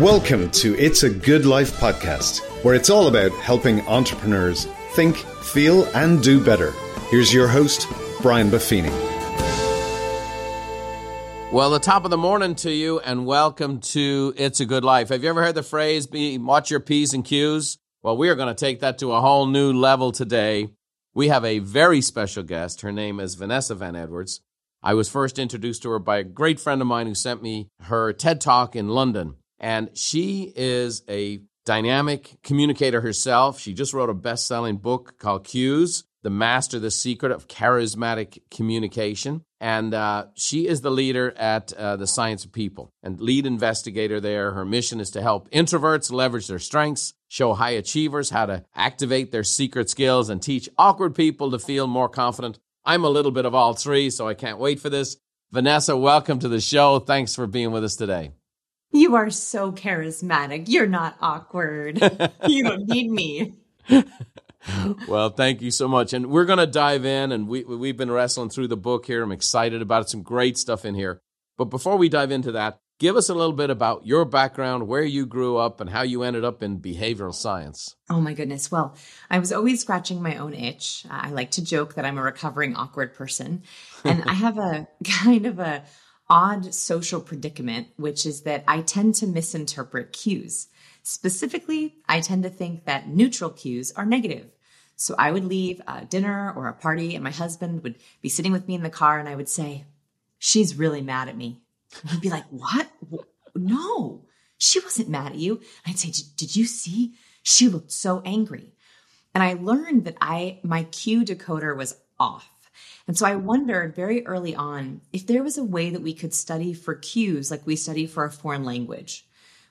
Welcome to It's a Good Life podcast, where it's all about helping entrepreneurs think, feel, and do better. Here's your host, Brian Buffini. Well, the top of the morning to you, and welcome to It's a Good Life. Have you ever heard the phrase, be, watch your P's and Q's? Well, we are going to take that to a whole new level today. We have a very special guest. Her name is Vanessa Van Edwards. I was first introduced to her by a great friend of mine who sent me her TED Talk in London. And she is a dynamic communicator herself. She just wrote a best selling book called Cues The Master the Secret of Charismatic Communication. And uh, she is the leader at uh, the Science of People and lead investigator there. Her mission is to help introverts leverage their strengths, show high achievers how to activate their secret skills, and teach awkward people to feel more confident. I'm a little bit of all three, so I can't wait for this. Vanessa, welcome to the show. Thanks for being with us today. You are so charismatic. You're not awkward. you don't need me. well, thank you so much. And we're going to dive in, and we, we've been wrestling through the book here. I'm excited about it. Some great stuff in here. But before we dive into that, give us a little bit about your background, where you grew up, and how you ended up in behavioral science. Oh, my goodness. Well, I was always scratching my own itch. I like to joke that I'm a recovering awkward person. And I have a kind of a odd social predicament, which is that I tend to misinterpret cues. Specifically, I tend to think that neutral cues are negative. So I would leave a dinner or a party, and my husband would be sitting with me in the car, and I would say, She's really mad at me. He'd be like, What? No, she wasn't mad at you. I'd say, Did you see? She looked so angry. And I learned that I my cue decoder was off. And so I wondered very early on if there was a way that we could study for cues like we study for a foreign language.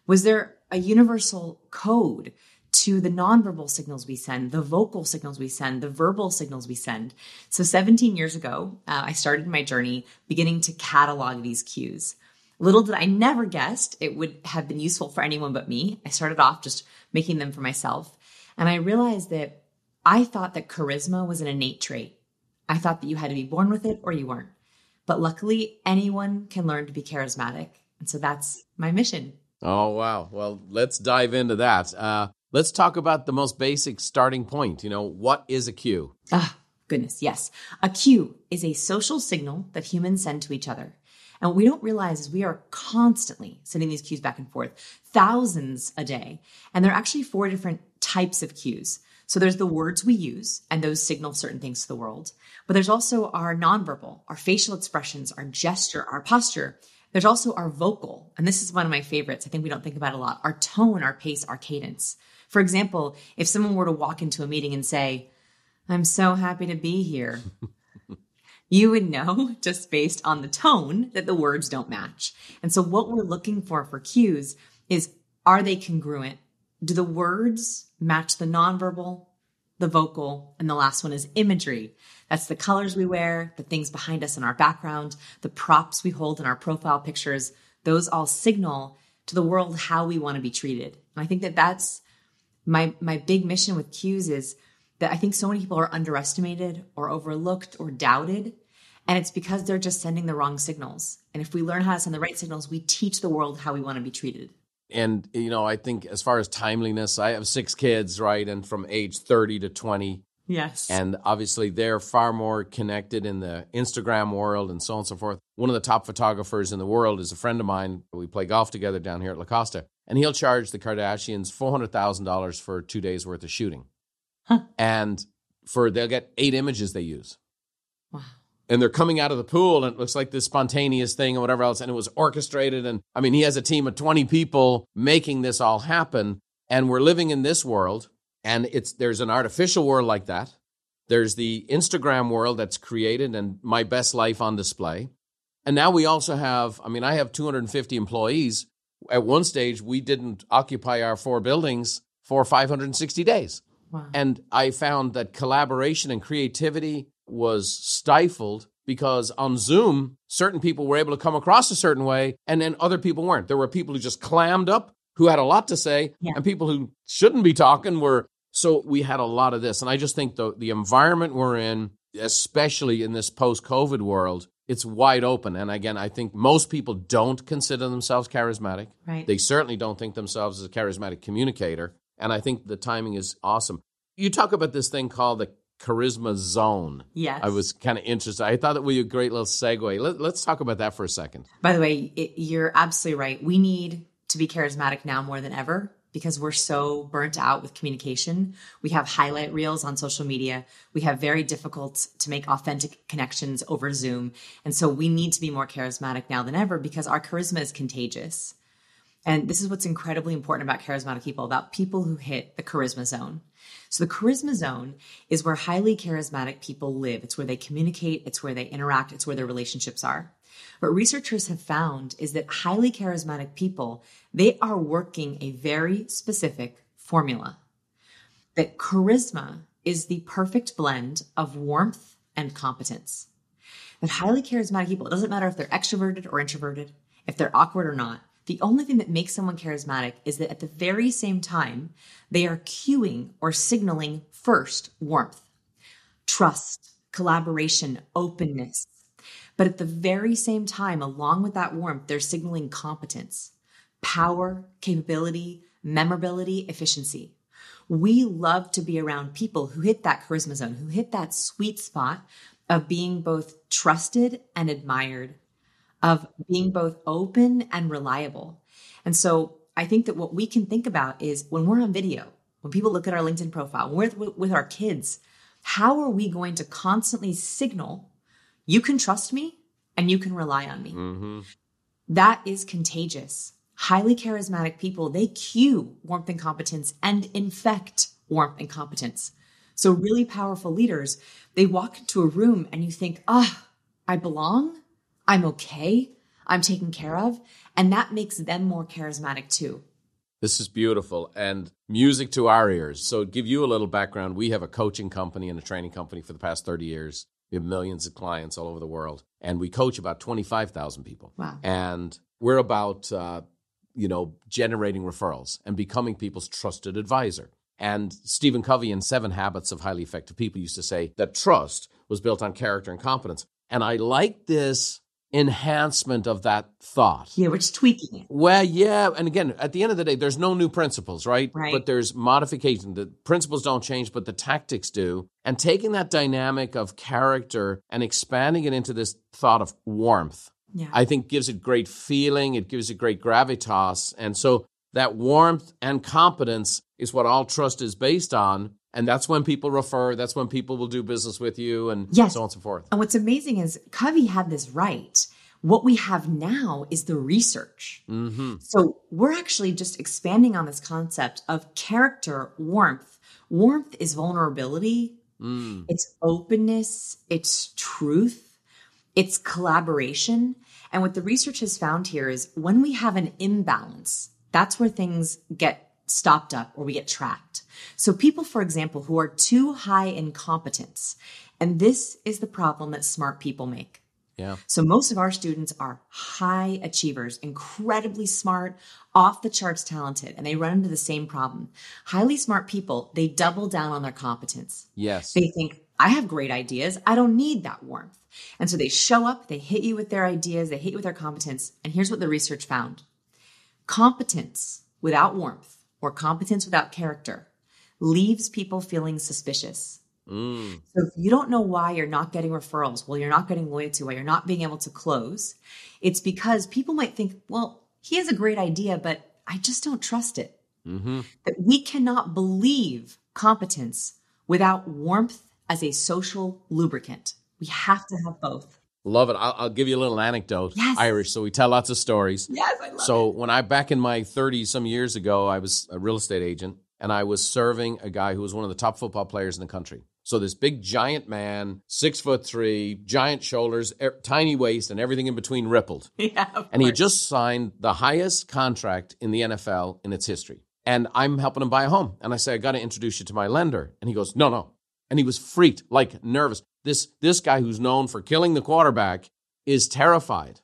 Was there a universal code to the nonverbal signals we send, the vocal signals we send, the verbal signals we send? So 17 years ago, uh, I started my journey beginning to catalog these cues. Little did I never guessed it would have been useful for anyone but me. I started off just making them for myself. And I realized that I thought that charisma was an innate trait. I thought that you had to be born with it or you weren't. But luckily, anyone can learn to be charismatic. And so that's my mission. Oh, wow. Well, let's dive into that. Uh, let's talk about the most basic starting point. You know, what is a cue? Ah, goodness, yes. A cue is a social signal that humans send to each other. And what we don't realize is we are constantly sending these cues back and forth, thousands a day. And there are actually four different types of cues. So there's the words we use, and those signal certain things to the world. But there's also our nonverbal, our facial expressions, our gesture, our posture. There's also our vocal, and this is one of my favorites. I think we don't think about a lot. Our tone, our pace, our cadence. For example, if someone were to walk into a meeting and say, I'm so happy to be here, you would know just based on the tone that the words don't match. And so what we're looking for for cues is are they congruent? Do the words match the nonverbal, the vocal, and the last one is imagery. That's the colors we wear, the things behind us in our background, the props we hold in our profile pictures. Those all signal to the world how we want to be treated. And I think that that's my my big mission with cues is that I think so many people are underestimated or overlooked or doubted. And it's because they're just sending the wrong signals. And if we learn how to send the right signals, we teach the world how we want to be treated and you know i think as far as timeliness i have six kids right and from age 30 to 20 yes. And obviously they're far more connected in the instagram world and so on and so forth. One of the top photographers in the world is a friend of mine. We play golf together down here at la costa and he'll charge the kardashians $400000 for two days worth of shooting. Huh. and for they'll get eight images they use and they're coming out of the pool and it looks like this spontaneous thing or whatever else and it was orchestrated and i mean he has a team of 20 people making this all happen and we're living in this world and it's there's an artificial world like that. There's the instagram world that's created and my best life on display. And now we also have i mean i have 250 employees. At one stage we didn't occupy our four buildings for 560 days. Wow. and i found that collaboration and creativity was stifled because on Zoom, certain people were able to come across a certain way and then other people weren't. There were people who just clammed up, who had a lot to say, yeah. and people who shouldn't be talking were. So we had a lot of this. And I just think the, the environment we're in, especially in this post COVID world, it's wide open. And again, I think most people don't consider themselves charismatic. Right. They certainly don't think themselves as a charismatic communicator. And I think the timing is awesome. You talk about this thing called the charisma zone. Yes. I was kind of interested. I thought that would be a great little segue. Let, us talk about that for a second. By the way, it, you're absolutely right. We need to be charismatic now more than ever because we're so burnt out with communication. We have highlight reels on social media. We have very difficult to make authentic connections over Zoom. And so we need to be more charismatic now than ever because our charisma is contagious. And this is what's incredibly important about charismatic people, about people who hit the charisma zone. So the charisma zone is where highly charismatic people live. It's where they communicate, it's where they interact, it's where their relationships are. What researchers have found is that highly charismatic people, they are working a very specific formula. That charisma is the perfect blend of warmth and competence. That highly charismatic people, it doesn't matter if they're extroverted or introverted, if they're awkward or not, the only thing that makes someone charismatic is that at the very same time, they are cueing or signaling first warmth, trust, collaboration, openness. But at the very same time, along with that warmth, they're signaling competence, power, capability, memorability, efficiency. We love to be around people who hit that charisma zone, who hit that sweet spot of being both trusted and admired, of being both open and reliable. And so I think that what we can think about is when we're on video, when people look at our LinkedIn profile, when we're with our kids, how are we going to constantly signal you can trust me and you can rely on me? Mm-hmm. That is contagious. Highly charismatic people, they cue warmth and competence and infect warmth and competence. So, really powerful leaders, they walk into a room and you think, ah, oh, I belong. I'm okay, I'm taken care of. And that makes them more charismatic too. This is beautiful and music to our ears. So, give you a little background. We have a coaching company and a training company for the past 30 years. We have millions of clients all over the world, and we coach about 25,000 people. Wow. And we're about, uh, you know, generating referrals and becoming people's trusted advisor. And Stephen Covey in Seven Habits of Highly Effective People used to say that trust was built on character and competence. And I like this enhancement of that thought. Yeah, we're just tweaking it. Well, yeah. And again, at the end of the day, there's no new principles, right? Right. But there's modification. The principles don't change, but the tactics do. And taking that dynamic of character and expanding it into this thought of warmth, yeah. I think gives it great feeling. It gives it great gravitas. And so that warmth and competence is what all trust is based on. And that's when people refer, that's when people will do business with you and yes. so on and so forth. And what's amazing is Covey had this right. What we have now is the research. Mm-hmm. So we're actually just expanding on this concept of character warmth. Warmth is vulnerability, mm. it's openness, it's truth, it's collaboration. And what the research has found here is when we have an imbalance, that's where things get stopped up or we get trapped. So people, for example, who are too high in competence, and this is the problem that smart people make. Yeah. So most of our students are high achievers, incredibly smart, off the charts talented, and they run into the same problem. Highly smart people, they double down on their competence. Yes. They think, I have great ideas. I don't need that warmth. And so they show up, they hit you with their ideas, they hit you with their competence. And here's what the research found competence without warmth or competence without character leaves people feeling suspicious. Mm. So if you don't know why you're not getting referrals, well, you're not getting loyalty, why you're not being able to close, it's because people might think, well, he has a great idea, but I just don't trust it. Mm-hmm. That we cannot believe competence without warmth as a social lubricant. We have to have both. Love it. I'll, I'll, give you a little anecdote. Yes. Irish, so we tell lots of stories. Yes, I love so it. when I back in my 30s some years ago, I was a real estate agent and I was serving a guy who was one of the top football players in the country. So this big giant man, six foot three, giant shoulders, er, tiny waist, and everything in between rippled. Yeah, and he had just signed the highest contract in the NFL in its history. And I'm helping him buy a home. And I say, I got to introduce you to my lender. And he goes, No, no. And he was freaked, like nervous. This this guy who's known for killing the quarterback is terrified.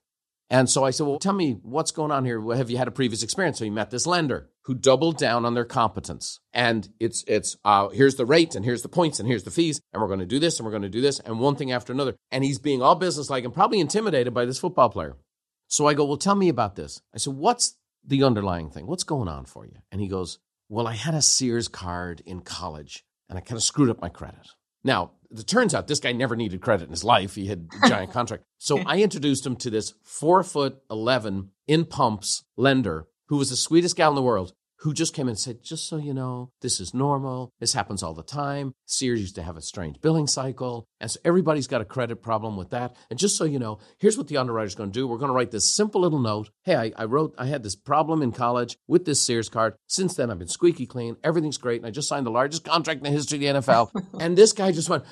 And so I said, Well, tell me what's going on here. Have you had a previous experience? So he met this lender who doubled down on their competence. And it's, it's, uh, here's the rate and here's the points and here's the fees. And we're going to do this and we're going to do this and one thing after another. And he's being all businesslike and probably intimidated by this football player. So I go, Well, tell me about this. I said, What's the underlying thing? What's going on for you? And he goes, Well, I had a Sears card in college and I kind of screwed up my credit. Now, it turns out this guy never needed credit in his life. He had a giant contract. So I introduced him to this four foot 11 in pumps lender who was the sweetest gal in the world who just came and said, just so you know, this is normal. This happens all the time. Sears used to have a strange billing cycle. And so everybody's got a credit problem with that. And just so you know, here's what the underwriter's going to do. We're going to write this simple little note. Hey, I, I, wrote, I had this problem in college with this Sears card. Since then, I've been squeaky clean. Everything's great. And I just signed the largest contract in the history of the NFL. and this guy just went,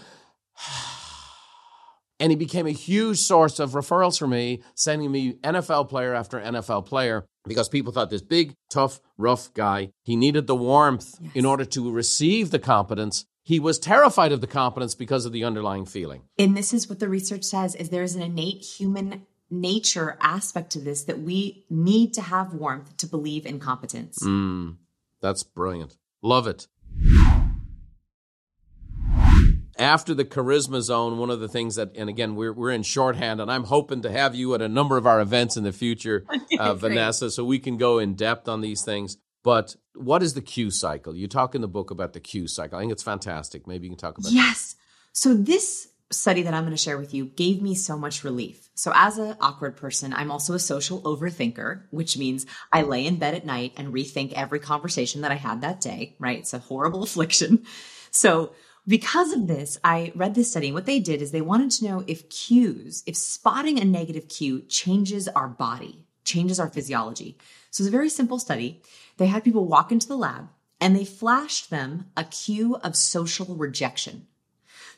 and he became a huge source of referrals for me, sending me NFL player after NFL player because people thought this big, tough, rough guy, he needed the warmth yes. in order to receive the competence. He was terrified of the competence because of the underlying feeling. And this is what the research says is there's an innate human nature aspect to this that we need to have warmth to believe in competence. Mm, that's brilliant. Love it after the charisma zone, one of the things that, and again, we're, we're in shorthand, and I'm hoping to have you at a number of our events in the future, uh, Vanessa, so we can go in depth on these things. But what is the cue cycle? You talk in the book about the cue cycle. I think it's fantastic. Maybe you can talk about it. Yes. That. So this study that I'm going to share with you gave me so much relief. So as an awkward person, I'm also a social overthinker, which means I lay in bed at night and rethink every conversation that I had that day, right? It's a horrible affliction. So because of this, I read this study. What they did is they wanted to know if cues, if spotting a negative cue changes our body, changes our physiology. So it's a very simple study. They had people walk into the lab and they flashed them a cue of social rejection.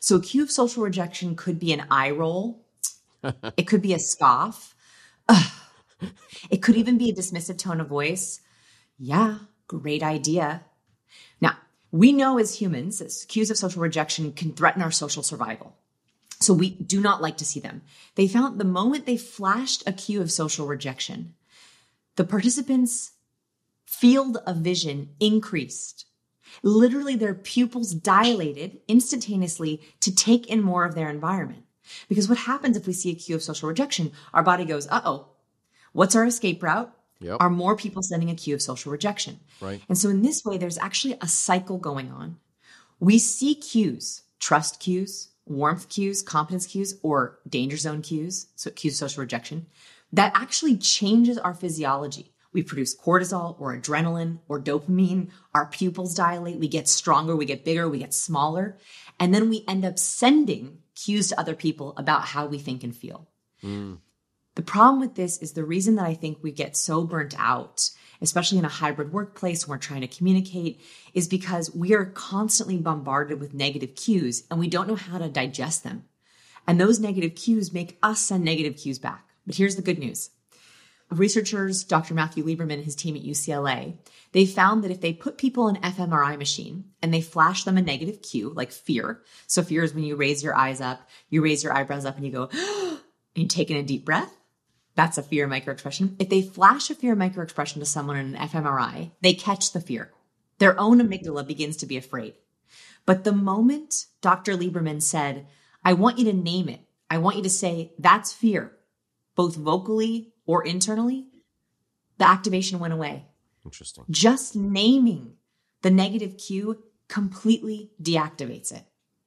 So a cue of social rejection could be an eye roll. it could be a scoff. Ugh. It could even be a dismissive tone of voice. Yeah, great idea. Now, we know as humans that cues of social rejection can threaten our social survival. So we do not like to see them. They found the moment they flashed a cue of social rejection, the participants' field of vision increased. Literally, their pupils dilated instantaneously to take in more of their environment. Because what happens if we see a cue of social rejection? Our body goes, uh oh, what's our escape route? Yep. are more people sending a cue of social rejection. Right. And so in this way, there's actually a cycle going on. We see cues, trust cues, warmth cues, competence cues, or danger zone cues, so cues of social rejection, that actually changes our physiology. We produce cortisol or adrenaline or dopamine. Our pupils dilate. We get stronger. We get bigger. We get smaller. And then we end up sending cues to other people about how we think and feel. Mm. The problem with this is the reason that I think we get so burnt out, especially in a hybrid workplace when we're trying to communicate, is because we are constantly bombarded with negative cues and we don't know how to digest them. And those negative cues make us send negative cues back. But here's the good news. Researchers, Dr. Matthew Lieberman and his team at UCLA, they found that if they put people in fMRI machine and they flash them a negative cue, like fear. So fear is when you raise your eyes up, you raise your eyebrows up and you go, and you take in a deep breath that's a fear microexpression. If they flash a fear microexpression to someone in an fMRI, they catch the fear. Their own amygdala begins to be afraid. But the moment Dr. Lieberman said, I want you to name it, I want you to say, that's fear, both vocally or internally, the activation went away. Interesting. Just naming the negative cue completely deactivates it.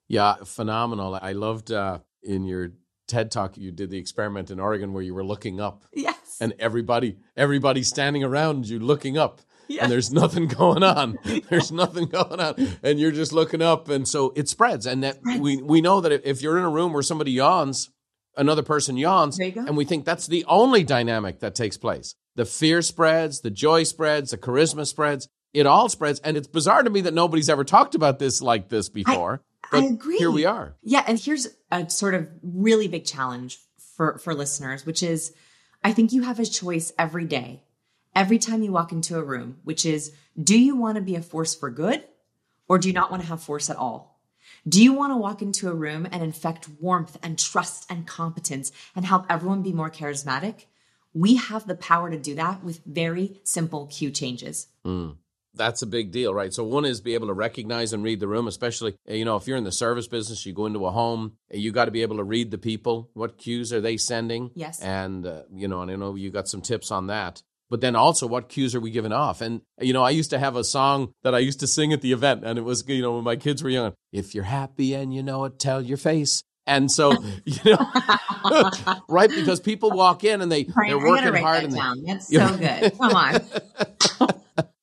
Yeah, phenomenal. I loved uh, in your TED talk you did the experiment in Oregon where you were looking up. Yes. And everybody everybody standing around you looking up. Yes. And there's nothing going on. There's nothing going on. And you're just looking up and so it spreads and that spreads. we we know that if you're in a room where somebody yawns, another person yawns and we think that's the only dynamic that takes place. The fear spreads, the joy spreads, the charisma spreads. It all spreads and it's bizarre to me that nobody's ever talked about this like this before. I, but I agree. Here we are. Yeah, and here's a sort of really big challenge for for listeners, which is I think you have a choice every day, every time you walk into a room, which is do you want to be a force for good or do you not want to have force at all? Do you want to walk into a room and infect warmth and trust and competence and help everyone be more charismatic? We have the power to do that with very simple cue changes. Mm. That's a big deal, right? So one is be able to recognize and read the room, especially eh, you know if you're in the service business, you go into a home, eh, you got to be able to read the people. What cues are they sending? Yes, and uh, you know, and I know you got some tips on that. But then also, what cues are we giving off? And eh, you know, I used to have a song that I used to sing at the event, and it was you know when my kids were young. If you're happy and you know it, tell your face. And so, you know, right? Because people walk in and they right, they're working hard. and they, That's so good. Come on.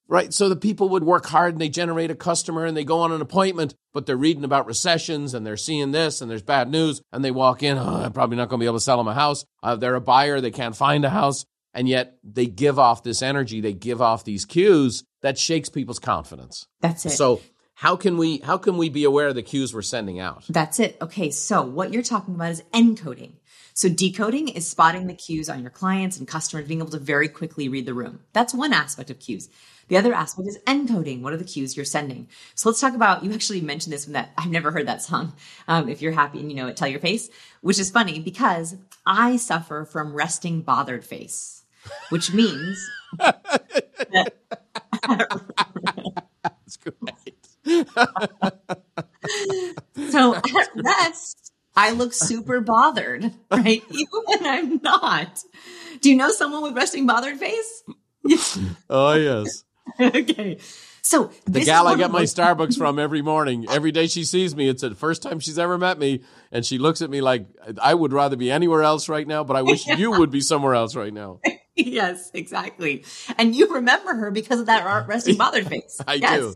Right? So the people would work hard and they generate a customer and they go on an appointment, but they're reading about recessions and they're seeing this and there's bad news and they walk in, oh, I'm probably not going to be able to sell them a house. Uh, they're a buyer, they can't find a house. And yet they give off this energy, they give off these cues that shakes people's confidence. That's it. So how can we how can we be aware of the cues we're sending out? That's it. Okay, so what you're talking about is encoding. So decoding is spotting the cues on your clients and customers, being able to very quickly read the room. That's one aspect of cues. The other aspect is encoding. What are the cues you're sending? So let's talk about, you actually mentioned this from that, I've never heard that song. Um, if you're happy and you know it, tell your face, which is funny because I suffer from resting bothered face, which means that, That's great. so at rest, I look super bothered, right? Even when I'm not. Do you know someone with resting bothered face? oh yes. okay. So the gal I get my Starbucks from every morning, every day she sees me, it's the first time she's ever met me, and she looks at me like I would rather be anywhere else right now, but I wish you would be somewhere else right now. yes, exactly. And you remember her because of that resting bothered face. I yes. do.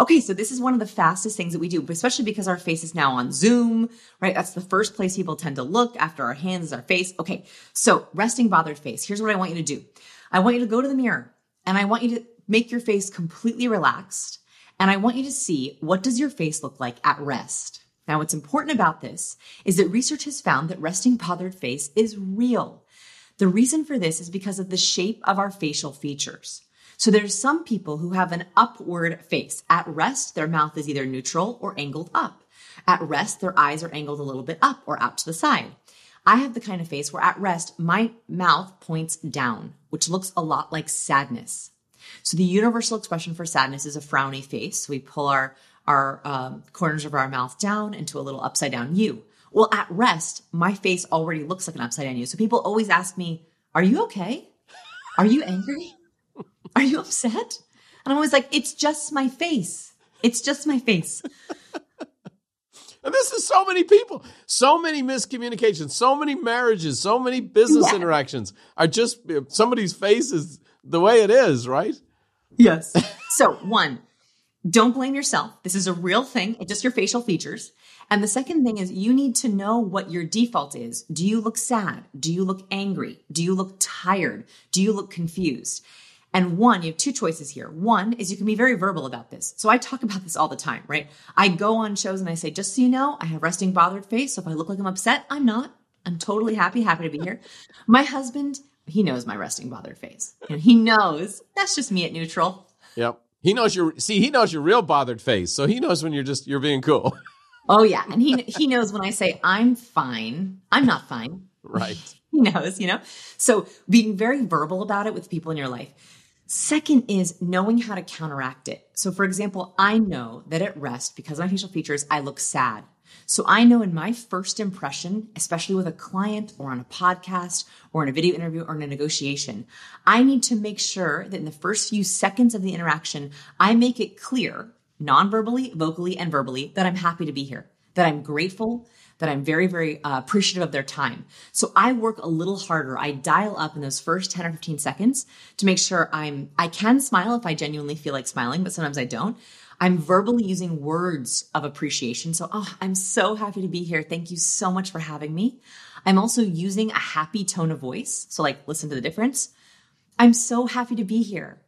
Okay, so this is one of the fastest things that we do, especially because our face is now on Zoom, right? That's the first place people tend to look after our hands is our face. Okay, so resting bothered face. Here's what I want you to do. I want you to go to the mirror and I want you to make your face completely relaxed. And I want you to see what does your face look like at rest. Now, what's important about this is that research has found that resting bothered face is real. The reason for this is because of the shape of our facial features. So there's some people who have an upward face. At rest, their mouth is either neutral or angled up. At rest, their eyes are angled a little bit up or out to the side. I have the kind of face where at rest, my mouth points down, which looks a lot like sadness. So the universal expression for sadness is a frowny face. We pull our, our um, corners of our mouth down into a little upside down U. Well, at rest, my face already looks like an upside down U. So people always ask me, are you okay? Are you angry? Are you upset? And I'm always like, it's just my face. It's just my face. And this is so many people, so many miscommunications, so many marriages, so many business yeah. interactions are just somebody's face is the way it is, right? Yes. so, one, don't blame yourself. This is a real thing. It's just your facial features. And the second thing is you need to know what your default is. Do you look sad? Do you look angry? Do you look tired? Do you look confused? And one, you have two choices here. One is you can be very verbal about this. So I talk about this all the time, right? I go on shows and I say, just so you know, I have resting bothered face. So if I look like I'm upset, I'm not. I'm totally happy, happy to be here. My husband, he knows my resting bothered face. And he knows that's just me at neutral. Yep. He knows your see, he knows your real bothered face. So he knows when you're just you're being cool. Oh yeah. And he he knows when I say I'm fine, I'm not fine. Right. he knows, you know? So being very verbal about it with people in your life. Second is knowing how to counteract it. So, for example, I know that at rest, because of my facial features, I look sad. So, I know in my first impression, especially with a client or on a podcast or in a video interview or in a negotiation, I need to make sure that in the first few seconds of the interaction, I make it clear, non verbally, vocally, and verbally, that I'm happy to be here, that I'm grateful, that I'm very, very uh, appreciative of their time. So I work a little harder. I dial up in those first 10 or 15 seconds to make sure I'm, I can smile if I genuinely feel like smiling, but sometimes I don't. I'm verbally using words of appreciation. So, oh, I'm so happy to be here. Thank you so much for having me. I'm also using a happy tone of voice. So, like, listen to the difference. I'm so happy to be here.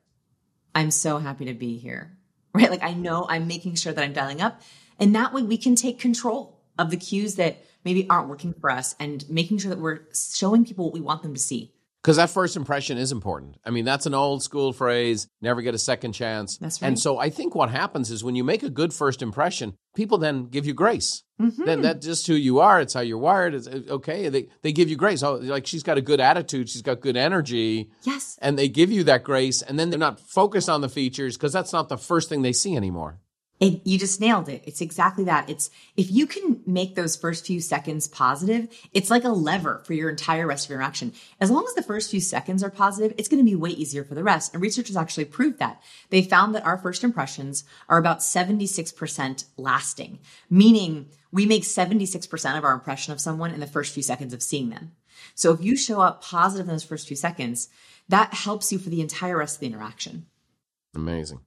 I'm so happy to be here. Right? Like, I know I'm making sure that I'm dialing up. And that way we can take control of the cues that maybe aren't working for us and making sure that we're showing people what we want them to see. Because that first impression is important. I mean, that's an old school phrase never get a second chance. That's right. And so I think what happens is when you make a good first impression, people then give you grace. Mm-hmm. Then that's just who you are. It's how you're wired. It's uh, okay. They, they give you grace. Oh, like she's got a good attitude. She's got good energy. Yes. And they give you that grace. And then they're not focused on the features because that's not the first thing they see anymore. It, you just nailed it. It's exactly that. It's if you can make those first few seconds positive, it's like a lever for your entire rest of your interaction. As long as the first few seconds are positive, it's going to be way easier for the rest. And researchers actually proved that. They found that our first impressions are about 76% lasting, meaning we make 76% of our impression of someone in the first few seconds of seeing them. So if you show up positive in those first few seconds, that helps you for the entire rest of the interaction. Amazing.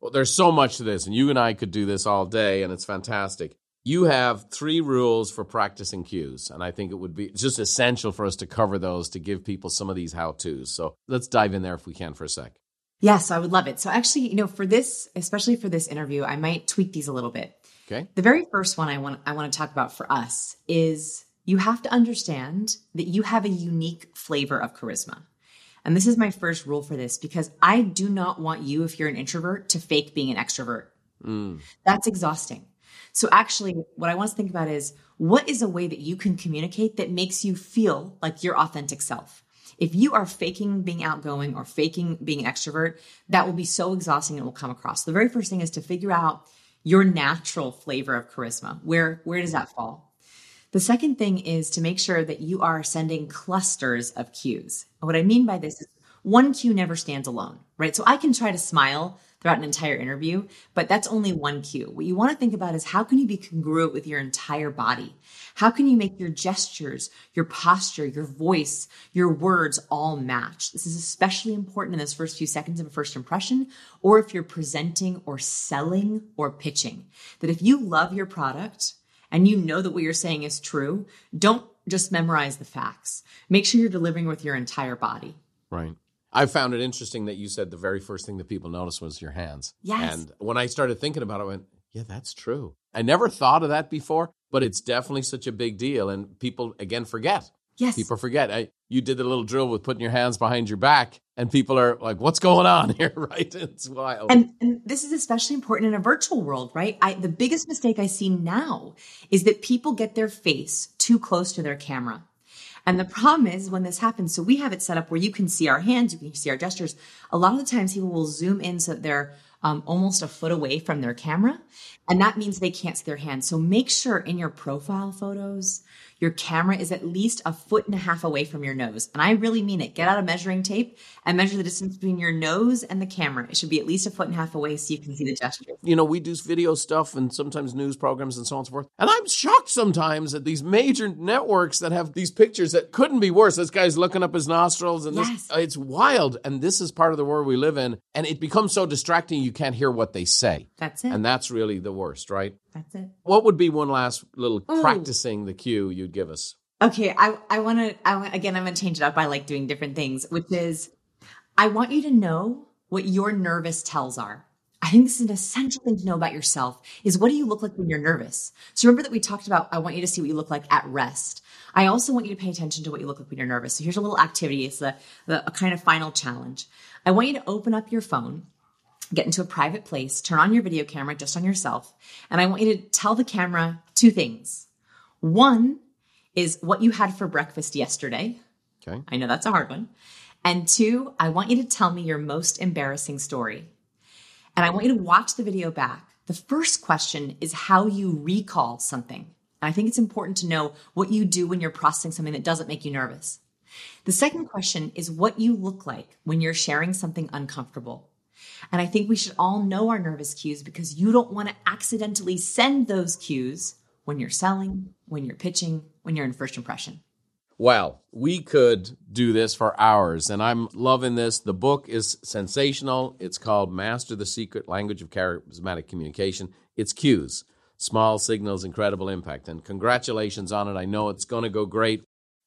Well, there's so much to this, and you and I could do this all day, and it's fantastic. You have three rules for practicing cues, and I think it would be just essential for us to cover those to give people some of these how to's. So let's dive in there if we can for a sec. Yes, I would love it. So actually, you know, for this, especially for this interview, I might tweak these a little bit. Okay. The very first one I want I want to talk about for us is you have to understand that you have a unique flavor of charisma. And this is my first rule for this because I do not want you, if you're an introvert, to fake being an extrovert. Mm. That's exhausting. So, actually, what I want to think about is what is a way that you can communicate that makes you feel like your authentic self? If you are faking being outgoing or faking being an extrovert, that will be so exhausting and it will come across. The very first thing is to figure out your natural flavor of charisma. Where where does that fall? The second thing is to make sure that you are sending clusters of cues. what I mean by this is one cue never stands alone, right? So I can try to smile throughout an entire interview, but that's only one cue. What you want to think about is how can you be congruent with your entire body? How can you make your gestures, your posture, your voice, your words all match? This is especially important in those first few seconds of a first impression, or if you're presenting or selling or pitching. That if you love your product, and you know that what you're saying is true, don't just memorize the facts. Make sure you're delivering with your entire body. Right. I found it interesting that you said the very first thing that people noticed was your hands. Yes. And when I started thinking about it, I went, yeah, that's true. I never thought of that before, but it's definitely such a big deal. And people, again, forget. Yes. People forget. I, you did a little drill with putting your hands behind your back, and people are like, "What's going on here?" Right? It's wild. And, and this is especially important in a virtual world, right? I, the biggest mistake I see now is that people get their face too close to their camera. And the problem is when this happens, so we have it set up where you can see our hands, you can see our gestures. A lot of the times people will zoom in so that they're um, almost a foot away from their camera. And that means they can't see their hands. So make sure in your profile photos, your camera is at least a foot and a half away from your nose. And I really mean it. Get out a measuring tape and measure the distance between your nose and the camera. It should be at least a foot and a half away so you can see the gesture. You know, we do video stuff and sometimes news programs and so on and so forth. And I'm shocked sometimes at these major networks that have these pictures that couldn't be worse. This guy's looking up his nostrils and yes. this, it's wild. And this is part of the world we live in. And it becomes so distracting you can't hear what they say. That's it. And that's really the worst, right? That's it. What would be one last little Ooh. practicing the cue you'd give us? Okay, I I want to I again I'm going to change it up. I like doing different things, which is I want you to know what your nervous tells are. I think this is an essential thing to know about yourself is what do you look like when you're nervous? So remember that we talked about I want you to see what you look like at rest. I also want you to pay attention to what you look like when you're nervous. So here's a little activity. It's the, the a kind of final challenge. I want you to open up your phone get into a private place, turn on your video camera just on yourself, and I want you to tell the camera two things. One is what you had for breakfast yesterday. Okay. I know that's a hard one. And two, I want you to tell me your most embarrassing story. And I want you to watch the video back. The first question is how you recall something. And I think it's important to know what you do when you're processing something that doesn't make you nervous. The second question is what you look like when you're sharing something uncomfortable. And I think we should all know our nervous cues because you don't want to accidentally send those cues when you're selling, when you're pitching, when you're in first impression. Well, we could do this for hours, and I'm loving this. The book is sensational. It's called Master the Secret Language of Charismatic Communication. It's cues, small signals, incredible impact. And congratulations on it. I know it's going to go great.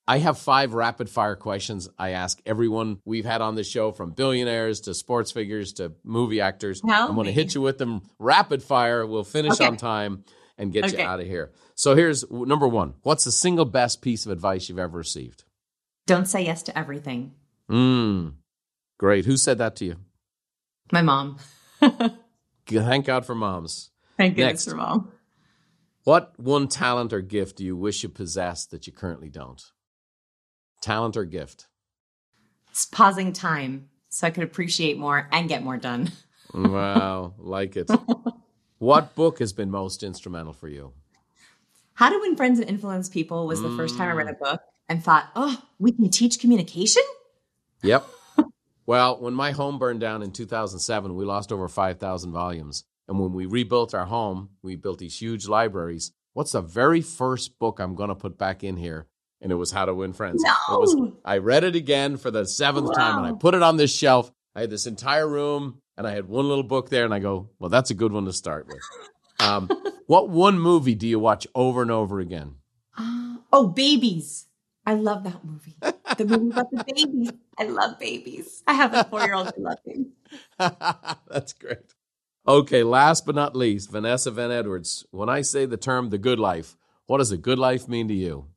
I have five rapid fire questions I ask everyone we've had on the show, from billionaires to sports figures to movie actors. Help I'm going to hit you with them rapid fire. We'll finish okay. on time and get okay. you out of here. So here's number one What's the single best piece of advice you've ever received? Don't say yes to everything. Mm. Great. Who said that to you? My mom. Thank God for moms. Thank goodness Next. for mom. What one talent or gift do you wish you possessed that you currently don't? Talent or gift? It's pausing time so I could appreciate more and get more done. wow, like it. what book has been most instrumental for you? How to Win Friends and Influence People was the mm. first time I read a book and thought, oh, we can teach communication? Yep. well, when my home burned down in 2007, we lost over 5,000 volumes. And when we rebuilt our home, we built these huge libraries. What's the very first book I'm going to put back in here? And it was How to Win Friends. No. Was, I read it again for the seventh wow. time and I put it on this shelf. I had this entire room and I had one little book there. And I go, well, that's a good one to start with. Um, what one movie do you watch over and over again? Uh, oh, Babies. I love that movie. The movie about the babies. I love babies. I have a four year old I love him. That's great. Okay, last but not least, Vanessa Van Edwards. When I say the term the good life, what does a good life mean to you?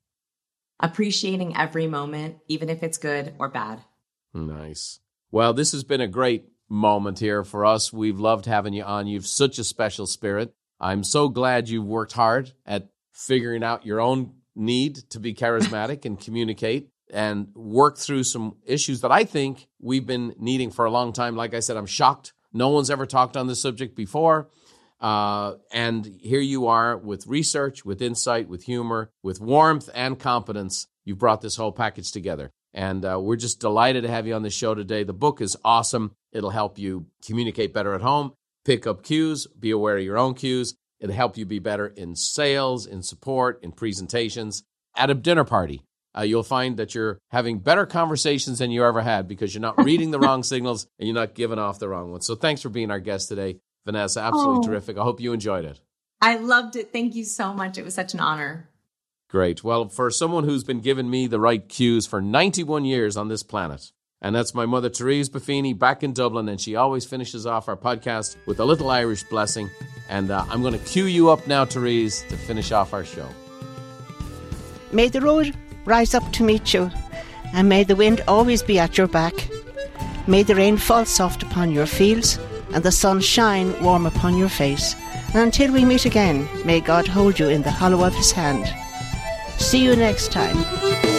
Appreciating every moment, even if it's good or bad. Nice. Well, this has been a great moment here for us. We've loved having you on. You've such a special spirit. I'm so glad you've worked hard at figuring out your own need to be charismatic and communicate and work through some issues that I think we've been needing for a long time. Like I said, I'm shocked no one's ever talked on this subject before. Uh, and here you are with research, with insight, with humor, with warmth and competence. You've brought this whole package together. And uh, we're just delighted to have you on the show today. The book is awesome. It'll help you communicate better at home, pick up cues, be aware of your own cues. It'll help you be better in sales, in support, in presentations, at a dinner party uh, you'll find that you're having better conversations than you ever had because you're not reading the wrong signals and you're not giving off the wrong ones. So thanks for being our guest today, Vanessa. Absolutely oh, terrific. I hope you enjoyed it. I loved it. Thank you so much. It was such an honor. Great. Well, for someone who's been giving me the right cues for 91 years on this planet, and that's my mother, Therese Buffini, back in Dublin. And she always finishes off our podcast with a little Irish blessing. And uh, I'm going to cue you up now, Therese, to finish off our show. May the road rise up to meet you, and may the wind always be at your back. May the rain fall soft upon your fields, and the sun shine warm upon your face. And until we meet again, may God hold you in the hollow of his hand. See you next time.